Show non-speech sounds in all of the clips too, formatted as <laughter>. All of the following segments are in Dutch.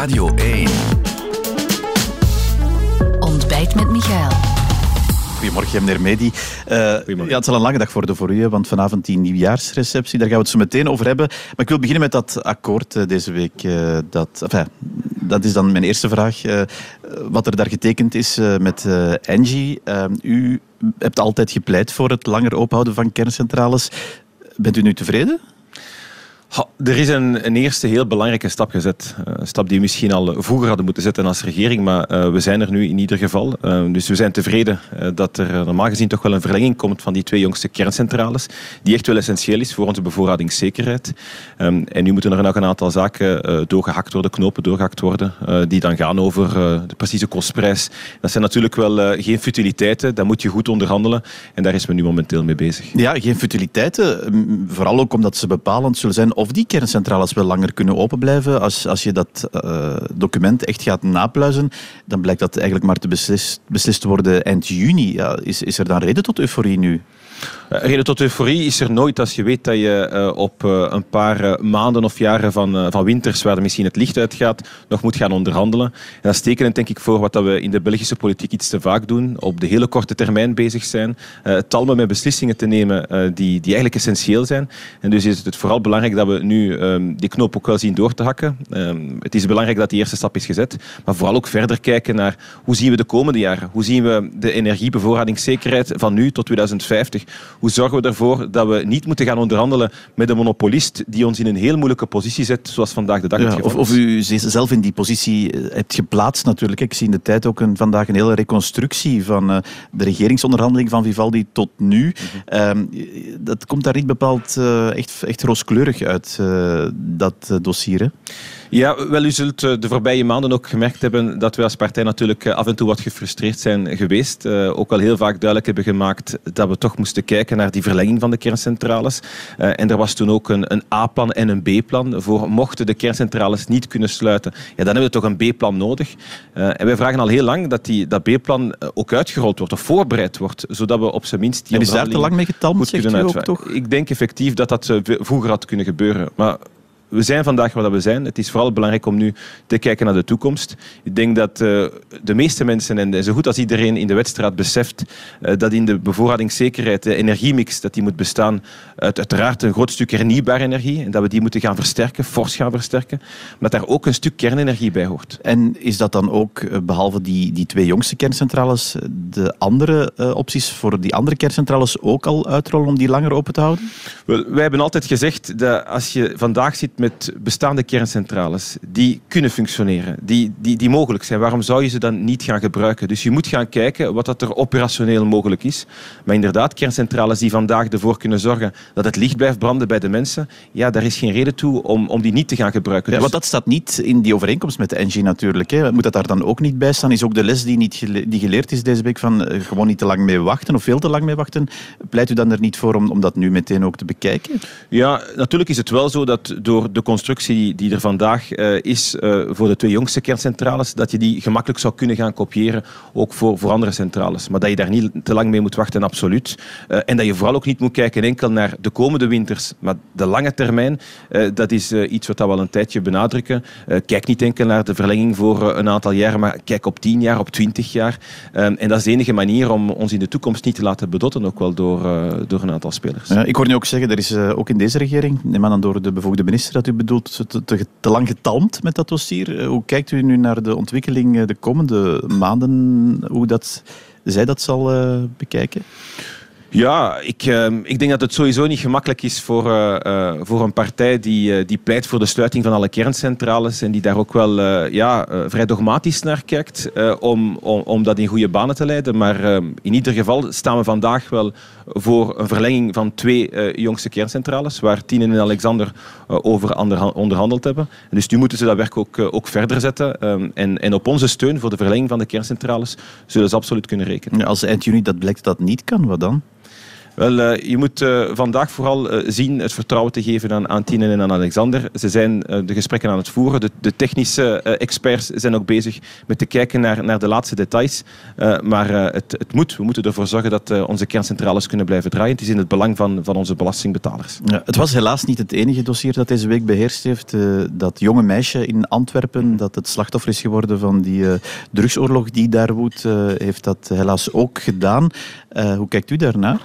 Radio 1. Ontbijt met Michael. Goedemorgen, meneer Medi. Uh, ja, het zal een lange dag worden voor u, want vanavond die nieuwjaarsreceptie, daar gaan we het zo meteen over hebben. Maar ik wil beginnen met dat akkoord uh, deze week. Uh, dat, enfin, dat is dan mijn eerste vraag. wat er daar getekend is met Engie. u hebt altijd gepleit voor het langer openhouden van kerncentrales. Bent u nu tevreden? Er is een, een, eerste heel belangrijke stap gezet. Eh, een stap die we misschien al vroeger hadden moeten zetten als regering, maar uh, we zijn er nu in ieder geval. Uh, dus we zijn tevreden dat er normaal gezien toch wel een verlenging komt van die twee jongste kerncentrales, die echt wel essentieel is voor onze bevoorradingszekerheid. Um, en nu moeten er nog een aantal zaken doorgehakt worden, knopen doorgehakt worden, die dan gaan over de precieze kostprijs. Dat zijn natuurlijk wel geen futiliteiten, dat moet je goed onderhandelen en daar is men nu momenteel mee bezig. Ja, geen futiliteiten, vooral ook omdat ze bepalend zullen zijn of die kerncentrales wel langer kunnen open blijven. Als, als je dat uh, document echt gaat napluizen, dan blijkt dat eigenlijk maar te beslist, beslist worden eind juni. Ja, is, is er dan reden tot euforie nu? Eh, reden tot euforie is er nooit als je weet dat je eh, op eh, een paar maanden of jaren van, van winters, waar er misschien het licht uitgaat, nog moet gaan onderhandelen. En dat is tekenend, denk ik, voor wat dat we in de Belgische politiek iets te vaak doen. Op de hele korte termijn bezig zijn. talmen met beslissingen te nemen die, die eigenlijk essentieel zijn. En dus is het vooral belangrijk dat we nu um, die knoop ook wel zien door te hakken. Um, het is belangrijk dat die eerste stap is gezet. Maar vooral ook verder kijken naar hoe zien we de komende jaren? Hoe zien we de energiebevoorradingszekerheid van nu tot 2050? Hoe zorgen we ervoor dat we niet moeten gaan onderhandelen met een monopolist die ons in een heel moeilijke positie zet, zoals vandaag de dag ja, of, of, u zelf in die positie eh, hebt geplaatst natuurlijk. Ik zie in de tijd ook een, vandaag een hele reconstructie van uh, de regeringsonderhandeling van Vivaldi tot nu. Mm -hmm. uh, dat komt daar niet bepaald uh, echt, echt rooskleurig uit, dat dossier. Hè? Ja, wel, u zult eh, de voorbije maanden ook gemerkt hebben dat we als partij natuurlijk eh, af en toe wat gefrustreerd zijn geweest. Uh, ook wel heel vaak duidelijk hebben gemaakt dat we toch moesten kijken naar die verlenging van de kerncentrales. En er was toen ook een, een A-plan en een B-plan voor mochten de kerncentrales niet kunnen sluiten. Ja, dan hebben we toch een B-plan nodig. en wij vragen al heel lang dat die, dat B-plan ook uitgerold wordt of voorbereid wordt, zodat we op zijn minst die En is daar te lang mee getalmd, zegt u ook, toch? Ik denk effectief dat dat vroeger had kunnen gebeuren. Maar we zijn vandaag waar we zijn. Het is vooral belangrijk om nu te kijken naar de toekomst. Ik denk dat uh, de meeste mensen, en zo goed als iedereen in de wedstrijd beseft, uh, dat in de bevoorradingszekerheid de energiemix dat die moet bestaan uit uiteraard een groot stuk hernieuwbare energie en dat we die moeten gaan versterken, fors gaan versterken, maar dat daar ook een stuk kernenergie bij hoort. En is dat dan ook, eh, behalve die, die twee jongste kerncentrales, de andere uh, opties voor die andere kerncentrales ook al uitrollen om die langer open te houden? Wel, wij hebben altijd gezegd dat als je vandaag zit met bestaande kerncentrales die kunnen functioneren, die, die, die mogelijk zijn. Waarom zou je ze dan niet gaan gebruiken? Dus je moet gaan kijken wat dat er operationeel mogelijk is. Maar inderdaad, kerncentrales die vandaag ervoor kunnen zorgen dat het licht blijft branden bij de mensen, ja, daar is geen reden toe om, om die niet te gaan gebruiken. Ja, dus... Want dat staat niet in die overeenkomst met de NG natuurlijk. Hè. Moet dat daar dan ook niet bij staan? Is ook de les die, niet gele die geleerd is deze week van uh, gewoon niet te lang mee wachten of veel te lang mee wachten? Pleit u dan er niet voor om, om dat nu meteen ook te bekijken? Ja, natuurlijk is het wel zo dat door de constructie die er vandaag uh, is uh, voor de twee jongste kerncentrales, dat je die gemakkelijk zou kunnen gaan kopiëren, ook voor, voor andere centrales. Maar dat je daar niet te lang mee moet wachten, absoluut. Uh, en dat je vooral ook niet moet kijken enkel naar de komende winters, maar de lange termijn, dat is iets wat we al een tijdje benadrukken. kijk niet enkel naar de verlenging voor een aantal jaren, maar kijk op tien jaar, op twintig jaar. en dat is de enige manier om ons in de toekomst niet te laten bedotten, ook wel door, door een aantal spelers. Ja, ik hoor nu ook zeggen, er is ook in deze regering, neem aan door de bevoegde minister, u bedoelt, te, te, te, lang getalmd met dat dossier. Eh, hoe kijkt u nu naar de ontwikkeling eh, de komende maanden, hoe dat, zij dat zal uh, bekijken? Ja, ik, uh, ik denk dat het sowieso niet gemakkelijk is voor, uh, uh, voor een partij die, uh, die pleit voor de sluiting van alle kerncentrales en die daar ook wel ja, vrij dogmatisch naar kijkt om, om, om dat in goede banen te leiden. Maar ehm, in ieder geval staan we vandaag wel voor een verlenging van twee jongste kerncentrales, waar Tien en Alexander over onderhandeld hebben. En dus nu moeten ze dat werk ook, ook verder zetten. Um, en, en op onze steun voor de verlenging van de kerncentrales zullen ze absoluut kunnen rekenen. Ja, als eind juni dat blijkt dat niet kan, wat dan? Wel, je moet vandaag vooral zien het vertrouwen te geven aan, aan Tine en aan Alexander. Ze zijn de gesprekken aan het voeren. De, de technische experts zijn ook bezig met te kijken naar, naar de laatste details. maar het, het moet. We moeten ervoor zorgen dat onze kerncentrales kunnen blijven draaien. Het is in het belang van, van onze belastingbetalers. Ja, het was helaas niet het enige dossier dat deze week beheerst heeft. dat jonge meisje in Antwerpen, dat het slachtoffer is geworden van die drugsoorlog die daar woedt, heeft dat helaas ook gedaan. Hoe kijkt u daarnaar?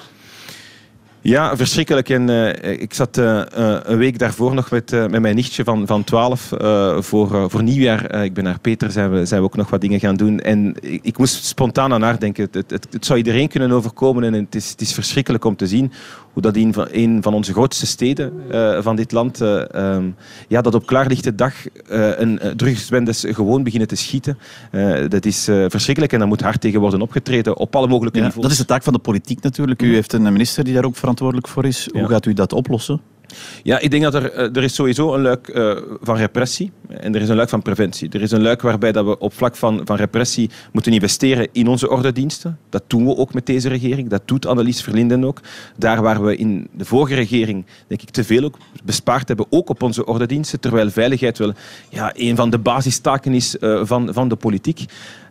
Ja, verschrikkelijk. En uh, ik zat uh, een week daarvoor nog met, met mijn nichtje van, van 12 voor, voor nieuwjaar. ik ben naar Peter, zijn we, zijn we ook nog wat dingen gaan doen. En ik, ik moest spontaan aan haar denken. Het, het, het, zou iedereen kunnen overkomen. En het is, het is verschrikkelijk om te zien hoe dat een van, een van onze grootste steden van dit land, um, ja, dat op klaarlichte dag een drugsbendes gewoon beginnen te schieten. dat is verschrikkelijk en daar moet hard tegen worden opgetreden op alle mogelijke ja, niveaus. Dat is de taak van de politiek natuurlijk. U heeft een minister die daar ook verantwoordelijk voor is. Hoe gaat u dat oplossen? Ja, ik denk dat er, eh, er is sowieso een luik uh, van repressie en er is een luik van preventie. Er is een luik waarbij dat we op vlak van, van repressie moeten investeren in onze ordendiensten. Dat doen we ook met deze regering. Dat doet Annelies Verlinden ook. Daar waar we in de vorige regering, denk ik, te veel ook bespaard hebben, ook op onze ordendiensten, terwijl veiligheid wel ja, een van de basistaken is uh, van, van de politiek.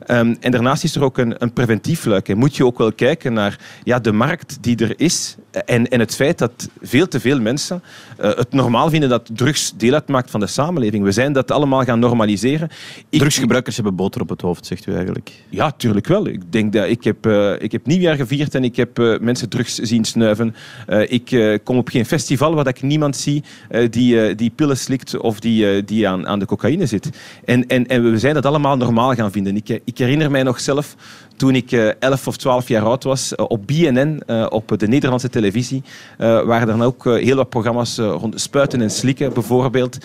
Um, en daarnaast is er ook een, een preventief luik. En moet je ook wel kijken naar ja, de markt die er is en, en het feit dat veel te veel mensen uh, het normaal vinden dat drugs deel uitmaakt van de samenleving. We zijn dat allemaal gaan normaliseren. Ik, Drugsgebruikers hebben boter op het hoofd, zegt u eigenlijk. Ja, tuurlijk wel. Ik denk dat ik heb, uh, ik heb nieuwjaar gevierd en ik heb uh, mensen drugs zien snuiven. ik kom op geen festival waar ik niemand zie die, die pillen slikt of die, die aan, aan de cocaïne zit. En, en, en we zijn dat allemaal normaal gaan vinden. Ik, ik herinner mij nog zelf toen ik 11 of 12 jaar oud was, op BNN, op de Nederlandse televisie, waren er dan ook heel wat programma's rond spuiten en slikken bijvoorbeeld.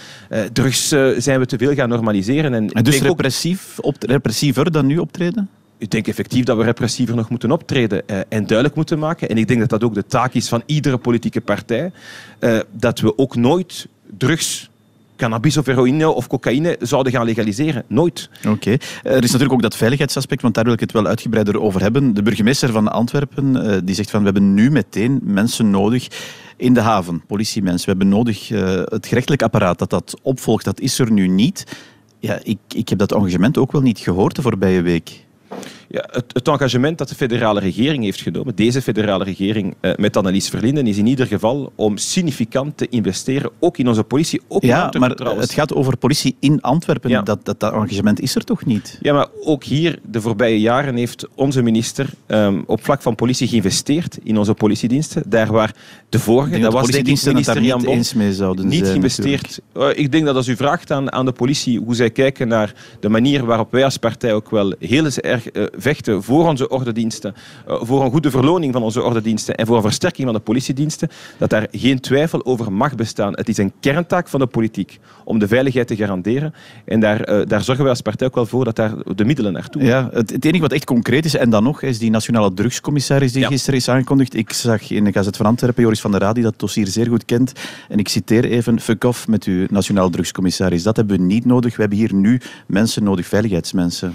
drugs zijn we te veel gaan normaliseren. En, en dus repressief, op, repressiever dan nu optreden? Ik denk effectief dat we repressiever nog moeten optreden uh, en duidelijk moeten maken. En ik denk dat dat ook de taak is van iedere politieke partij. Uh, dat we ook nooit drugs cannabis of heroïne of cocaïne zouden gaan legaliseren. Nooit. Oké. Er is natuurlijk ook dat veiligheidsaspect, want daar wil ik het wel uitgebreider over hebben. De burgemeester van Antwerpen uh, die zegt van we hebben nu meteen mensen nodig in de haven, politiemensen. We hebben nodig uh, het gerechtelijk apparaat dat dat opvolgt. Dat is er nu niet. Ja, ik, ik heb dat engagement ook wel niet gehoord de voorbije week. Ja, het, het, engagement dat de federale regering heeft genomen, deze federale regering uh, met Annelies Verlinden, is in ieder geval om significant te investeren, ook in onze politie. Ook ja, maar het gaat over politie in Antwerpen. Ja. Dat, dat, dat, engagement is er toch niet? Ja, maar ook hier, de voorbije jaren, heeft onze minister um, op vlak van politie geïnvesteerd in onze politiediensten. Daar waar de vorige, dat was denk ik minister Jan Bon, eens mee zouden niet zijn, geïnvesteerd. Uh, ik denk dat als u vraagt aan, aan de politie hoe zij kijken naar de manier waarop wij als partij ook wel heel erg uh, vechten voor onze ordendiensten, eh, voor een goede verloning van onze ordendiensten en voor een versterking van de politiediensten, dat daar geen twijfel over mag bestaan. Het is een kerntaak van de politiek om de veiligheid te garanderen. En daar, uh, daar zorgen wij als partij ook wel voor dat daar de middelen naartoe Ja, het, het enige wat echt concreet is, en dan nog, is die nationale drugscommissaris die ja. gisteren is aangekondigd. Ik zag in de Gazet van Antwerpen Joris van der Raad die dat dossier zeer goed kent. En ik citeer even, fuck off met uw nationaal drugscommissaris. Dat hebben we niet nodig. We hebben hier nu mensen nodig, veiligheidsmensen.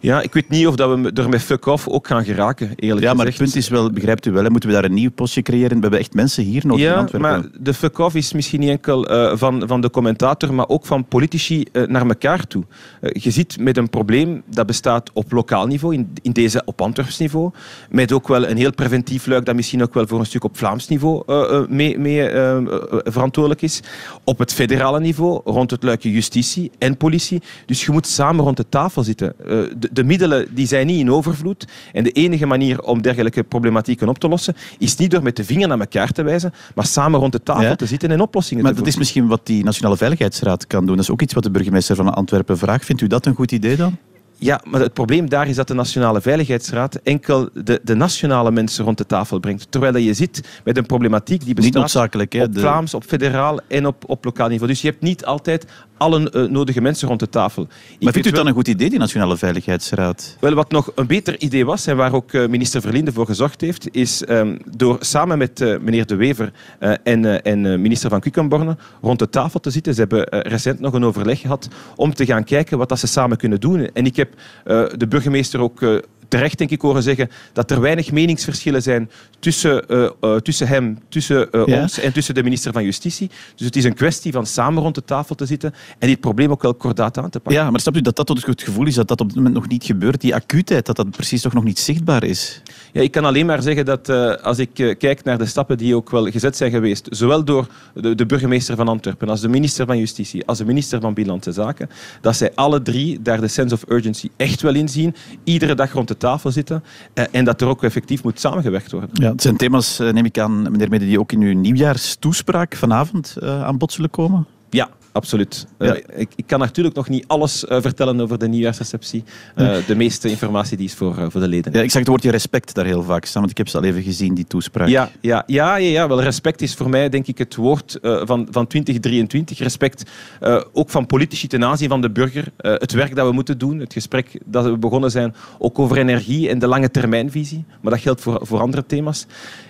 Ja, ik weet niet of dat we er met fuck off ook gaan geraken, eerlijk ja, maar het punt is wel, begrijpt u wel, moeten we daar een nieuw postje creëren? We hebben echt mensen hier nodig ja, in Antwerpen. maar de fuck off is misschien niet enkel uh, van, van de commentator, maar ook van politici uh, naar elkaar toe. Uh, je ziet met een probleem dat bestaat op lokaal niveau, in, in deze op Antwerps niveau, met ook wel een heel preventief luik dat misschien ook wel voor een stuk op Vlaams niveau mee, mee verantwoordelijk is. Op het federale niveau, rond het luikje justitie en politie. Dus je moet samen rond de tafel zitten. De, de, middelen die zijn niet in overvloed. En de enige manier om dergelijke problematieken op te lossen, is niet door met de vinger naar elkaar te wijzen, maar samen rond de tafel ja. te zitten en oplossingen maar te Maar dat is misschien wat die Nationale Veiligheidsraad kan doen. Dat is ook iets wat de burgemeester van Antwerpen vraagt. Vindt u dat een goed idee dan? Ja, maar het probleem daar is dat de Nationale Veiligheidsraad enkel de, de nationale mensen rond de tafel brengt. Terwijl je zit met een problematiek die bestaat niet noodzakelijk, hè, op de... Vlaams, op federaal en op, op lokaal niveau. Dus je hebt niet altijd alle uh, nodige mensen rond de tafel. Ik maar vindt u wel... dan een goed idee, die Nationale Veiligheidsraad? Wel, wat nog een beter idee was, en waar ook uh, minister Verlinde voor gezorgd heeft, is um, door samen met uh, meneer De Wever en, en minister van Quickenborne rond de tafel te zitten. Ze hebben recent nog een overleg gehad om te gaan kijken wat dat ze samen kunnen doen. En ik heb de burgemeester ook terecht, denk ik, horen zeggen dat er weinig meningsverschillen zijn tussen, uh, tussen hem, tussen uh, ons en tussen de minister van Justitie. Dus het is een kwestie van samen rond de tafel te zitten en dit probleem ook wel kordaat aan te pakken. Ja, maar snap u dat dat tot het gevoel is dat dat op dit moment nog niet gebeurt? Die acuutheid, dat dat precies toch nog niet zichtbaar is? Ja, ik kan alleen maar zeggen dat als ik kijk naar de stappen die ook wel gezet zijn geweest, zowel door de, de burgemeester van Antwerpen als de minister van Justitie, als de minister van Binnenlandse Zaken, dat zij alle drie daar de sense of urgency echt wel in zien, iedere dag rond de tafel zitten en dat er ook effectief moet samengewerkt worden. Ja, het zijn thema's, eh, neem ik aan, meneer Mede, die ook in uw nieuwjaarstoespraak vanavond uh, aan bod zullen komen? Ja, absoluut. Eh, ik, ik, kan natuurlijk nog niet alles uh, vertellen over de nieuwjaarsreceptie. Uh, de meeste informatie die is voor, voor de leden. Ja, ik zeg het woordje respect daar heel vaak staan, want ik heb ze al even gezien, die toespraak. Ja, ja, ja, ja, ja wel, respect is voor mij denk ik het woord van, van 2023. Respect ook van politici ten aanzien van de burger. het werk dat we moeten doen, het gesprek dat we begonnen zijn, ook over energie en de lange termijnvisie. Maar dat geldt voor, voor andere thema's.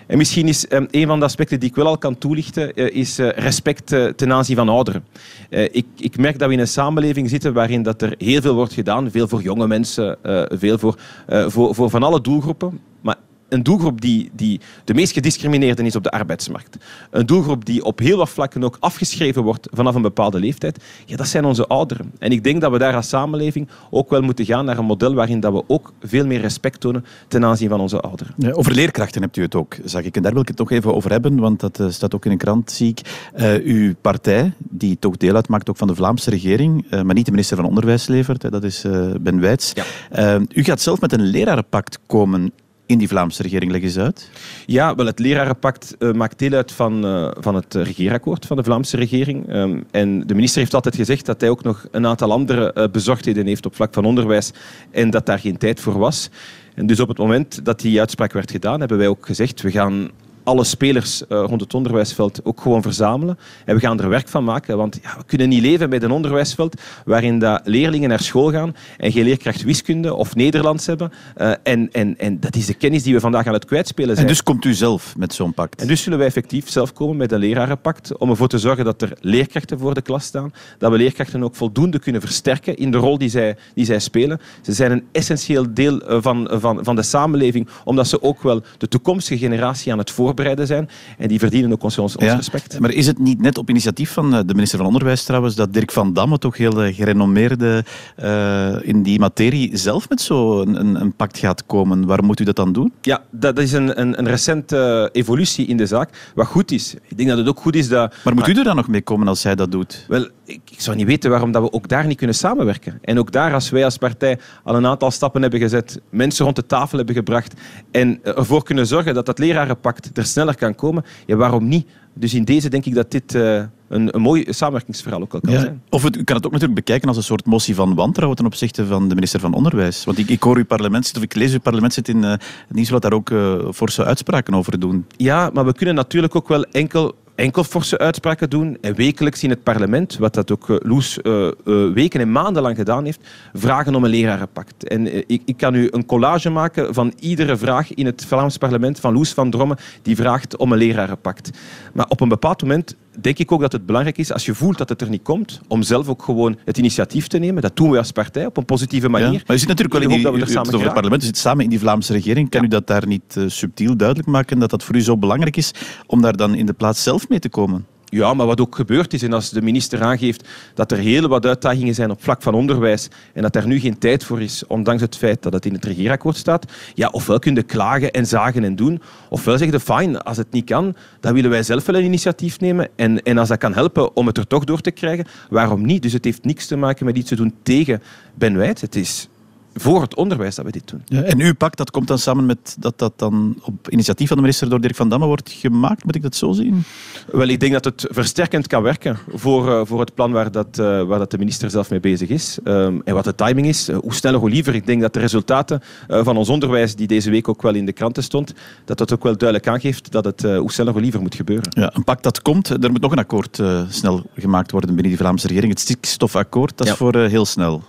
En misschien is um, een van de aspecten die ik wel al kan toelichten, uh, is uh, respect uh, ten aanzien van ouderen. ik, ik, merk dat we in een samenleving zitten waarin dat er heel veel wordt gedaan. Veel voor jonge mensen, veel voor, voor, voor van alle doelgroepen. Maar een doelgroep die, die de meest gediscrimineerde is op de arbeidsmarkt. Een doelgroep die op heel wat vlakken ook afgeschreven wordt vanaf een bepaalde leeftijd. Ja, dat zijn onze ouderen. En ik denk dat we daar als samenleving ook wel moeten gaan naar een model waarin dat we ook veel meer respect tonen ten aanzien van onze ouderen. Ja, over leerkrachten hebt u het ook, zag ik. En daar wil ik het nog even over hebben, want dat uh, staat ook in een krant, zie ik. Uh, uw partij, die toch deel uitmaakt ook van de Vlaamse regering, uh, maar niet de minister van Onderwijs levert, hè, dat is Ben Wijts. Ja. u gaat zelf met een lerarenpact komen in die Vlaamse regering? Leg eens uit. Ja, wel, het lerarenpact uh, maakt deel uit van, uh, van het regeerakkoord van de Vlaamse regering. Um, en de minister heeft altijd gezegd dat hij ook nog een aantal andere uh, bezorgdheden heeft op vlak van onderwijs en dat daar geen tijd voor was. En dus op het moment dat die uitspraak werd gedaan, hebben wij ook gezegd, we gaan alle spelers uh, rond het onderwijsveld ook gewoon verzamelen. En we gaan er werk van maken, want ja, we kunnen niet leven met een onderwijsveld waarin dat leerlingen naar school gaan en geen leerkracht wiskunde of Nederlands hebben. Uh, en, en, en dat is de kennis die we vandaag aan het kwijtspelen zijn. En dus komt u zelf met zo'n pact? En dus zullen wij effectief zelf komen met een lerarenpact om ervoor te zorgen dat er leerkrachten voor de klas staan, dat we leerkrachten ook voldoende kunnen versterken in de rol die zij, die zij spelen. Ze zijn een essentieel deel eh, van, van, van de samenleving, omdat ze ook wel de toekomstige generatie aan het voorbereiden zijn. En die verdienen ook ons, ons, respect. Maar is het niet net op initiatief van eh, de minister van Onderwijs trouwens, dat Dirk van Damme, toch heel eh, gerenommeerde uh, in die materie, zelf met zo'n een, een, pact gaat komen? Waarom moet u dat dan doen? Ja, dat is een, een, een recente evolutie in de zaak. Wat goed is. Ik denk dat het ook goed is dat... Maar moet u er dan nog mee komen als hij dat doet? Wel, ik, ik zou niet weten waarom dat we ook daar niet kunnen samenwerken. En ook daar, als wij als partij al een aantal stappen hebben gezet, mensen rond de tafel hebben gebracht en ervoor kunnen zorgen dat dat lerarenpact er sneller kan komen, ja, waarom niet? Dus in deze denk ik dat dit uh, een, een mooi samenwerkingsverhaal ook al kan ja, zijn. Of het, u kan het ook natuurlijk bekijken als een soort motie van wantrouwen ten opzichte van de minister van Onderwijs. Want ik, ik hoor uw parlement of ik lees uw parlement zit in uh, nieuws daar ook uh, forse uitspraken over doen. Ja, maar we kunnen natuurlijk ook wel enkel enkel forse uitspraken doen en wekelijks in het parlement, wat dat ook uh, Loes uh, uh, weken en maanden lang gedaan heeft, vragen om een lerarenpact. En ik, ik, kan u een collage maken van iedere vraag in het Vlaams parlement van Loes van Drommen die vraagt om een lerarenpact. Maar op een bepaald moment denk ik ook dat het belangrijk is, als je voelt dat het er niet komt, om zelf ook gewoon het initiatief te nemen. Dat doen we als partij op een positieve manier. Ja, maar je zit natuurlijk wel in die, u, het over het parlement, u zit samen in die Vlaamse regering. Kan ja. u dat daar niet uh, subtiel duidelijk maken, dat dat voor u zo belangrijk is om daar dan in de plaats zelf mee te komen? Ja, maar wat ook gebeurd is, en als de minister aangeeft dat er heel wat uitdagingen zijn op vlak van onderwijs en dat er nu geen tijd voor is, ondanks het feit dat het in het regeerakkoord staat, ja, ofwel kun je klagen en zagen en doen, ofwel zeg je, fijn, als het niet kan, dan willen wij zelf wel een initiatief nemen en, en als dat kan helpen om het er toch door te krijgen, waarom niet? Dus het heeft niks te maken met iets te doen tegen Ben Wijt. Het is voor het onderwijs dat we dit doen. Ja, en uw pak dat komt dan samen met dat dat dan op initiatief van de minister door Dirk van Damme wordt gemaakt. Moet ik dat zo zien? Wel, ik denk dat het versterkend kan werken voor, uh, voor het plan waar, dat, uh, waar dat de minister zelf mee bezig is. Um, en wat de timing is, uh, hoe sneller hoe liever. Ik denk dat de resultaten van ons onderwijs, die deze week ook wel in de kranten stond, dat dat ook wel duidelijk aangeeft dat het hoe sneller hoe liever moet gebeuren. Ja, een pak dat komt, er moet nog een akkoord snel gemaakt worden binnen die Vlaamse regering. Het stikstofakkoord, dat is voor heel snel.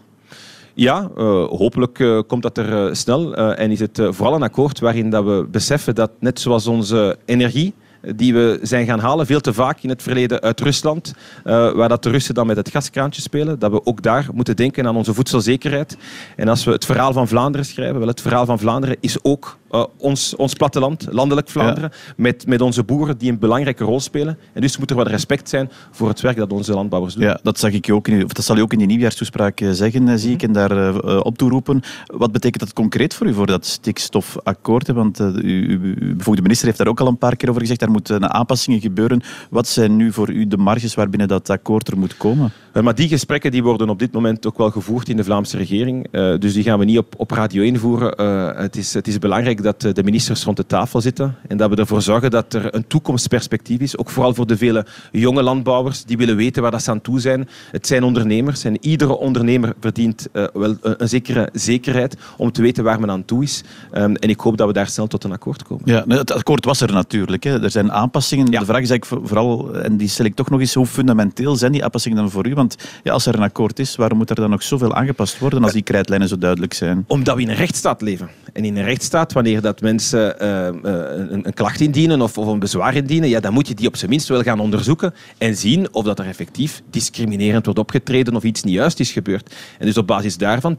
Ja, uh, hopelijk uh, komt dat er uh, snel. en is het vooral een akkoord waarin dat we beseffen dat net zoals onze energie die we zijn gaan halen, veel te vaak in het verleden uit Rusland, waar dat de Russen dan met het gaskraantje spelen, dat we ook daar moeten denken aan onze voedselzekerheid. En als we het verhaal van Vlaanderen schrijven, wel, het verhaal van Vlaanderen is ook uh, ons, ons platteland, landelijk Vlaanderen, met, met onze boeren die een belangrijke rol spelen. En dus moet er wat respect zijn voor het werk dat onze landbouwers doen. Ja, dat, zag ik ook in, of dat zal je ook in die nieuwjaarstoespraak uh, zeggen, zie ik, en daar op toeroepen. Wat betekent dat concreet voor u, voor dat stikstofakkoord? Want uw bevoegde minister heeft daar ook al een paar keer over gezegd, daar moeten aanpassingen gebeuren. Wat zijn nu voor u de marges waarbinnen dat akkoord er moet komen? Eh, maar die gesprekken die worden op dit moment ook wel gevoerd in de Vlaamse regering. Uh, dus die gaan we niet op, op radio invoeren. Uh, het, is, het is belangrijk dat de ministers rond de tafel zitten en dat we ervoor zorgen dat er een toekomstperspectief is. Ook vooral voor de vele jonge landbouwers die willen weten waar dat ze aan toe zijn. Het zijn ondernemers en iedere ondernemer verdient uh, wel een, een, zekere zekerheid om te weten waar men aan toe is. Um, en ik hoop dat we daar snel tot een akkoord komen. Ja, het akkoord was er natuurlijk. Hè. Er zijn aanpassingen. Ja. De vraag is eigenlijk vooral, en die stel ik toch nog eens, hoe fundamenteel zijn die aanpassingen dan voor u? Want ja, als er een akkoord is, waarom moet er dan nog zoveel aangepast worden als die krijtlijnen zo duidelijk zijn? Omdat we in een rechtsstaat leven. En in een rechtsstaat, wanneer dat mensen uh, een, een, klacht indienen of, of, een bezwaar indienen, ja, dan moet je die op zijn minst wel gaan onderzoeken en zien of dat er effectief discriminerend wordt opgetreden of iets niet juist is gebeurd. En dus op basis daarvan,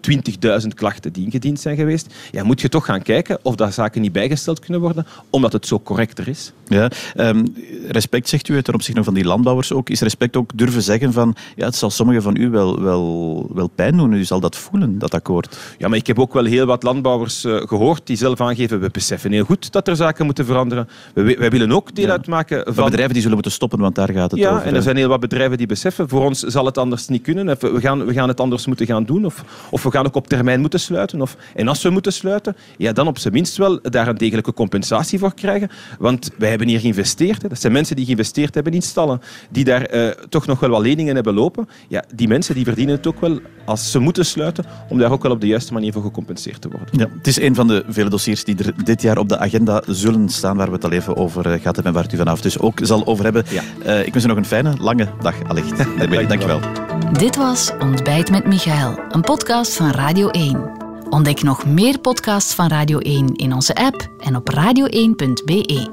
20.000 klachten die ingediend zijn geweest, ja, moet je toch gaan kijken of dat zaken niet bijgesteld kunnen worden, omdat het zo correcter is. Ja, um, respect zegt u ten opzichte van die landbouwers ook. Is respect ook durven zeggen van, ja, het zal sommigen van u wel, wel, wel pijn doen. U zal dat voelen, dat akkoord. Ja, maar ik heb ook wel heel wat landbouwers uh, gehoord die zelf aangeven, we beseffen heel goed dat er zaken moeten veranderen. Wij, wij willen ook deel ja. uitmaken van... bedrijven die zullen moeten stoppen, want daar gaat het ja, over. Ja, en er zijn heel wat bedrijven die beseffen, voor ons zal het anders niet kunnen. We gaan, we gaan het anders moeten gaan doen. Of, of we gaan ook op termijn moeten sluiten. Of, en als we moeten sluiten, ja, dan op zijn minst wel daar een degelijke compensatie voor krijgen. Want wij hebben hier geïnvesteerd. Hè. Dat zijn mensen die geïnvesteerd hebben in stallen, die daar uh, toch nog wel wat leningen hebben lopen. Ja, die mensen die verdienen het ook wel, als ze moeten sluiten, om daar ook wel op de juiste manier voor gecompenseerd te worden. Ja, het is een van de vele dossiers die er dit jaar op de agenda zullen staan, waar we het al even over eh, gaat hebben en waar het u vanaf dus ook zal over hebben. Ja. Uh, ik wens u nog een fijne, lange dag, allicht. <laughs> Je wel. Dit was Ontbijt met Michael, een podcast van Radio 1. Ontdek nog meer podcasts van Radio 1 in onze app en op radio1.be.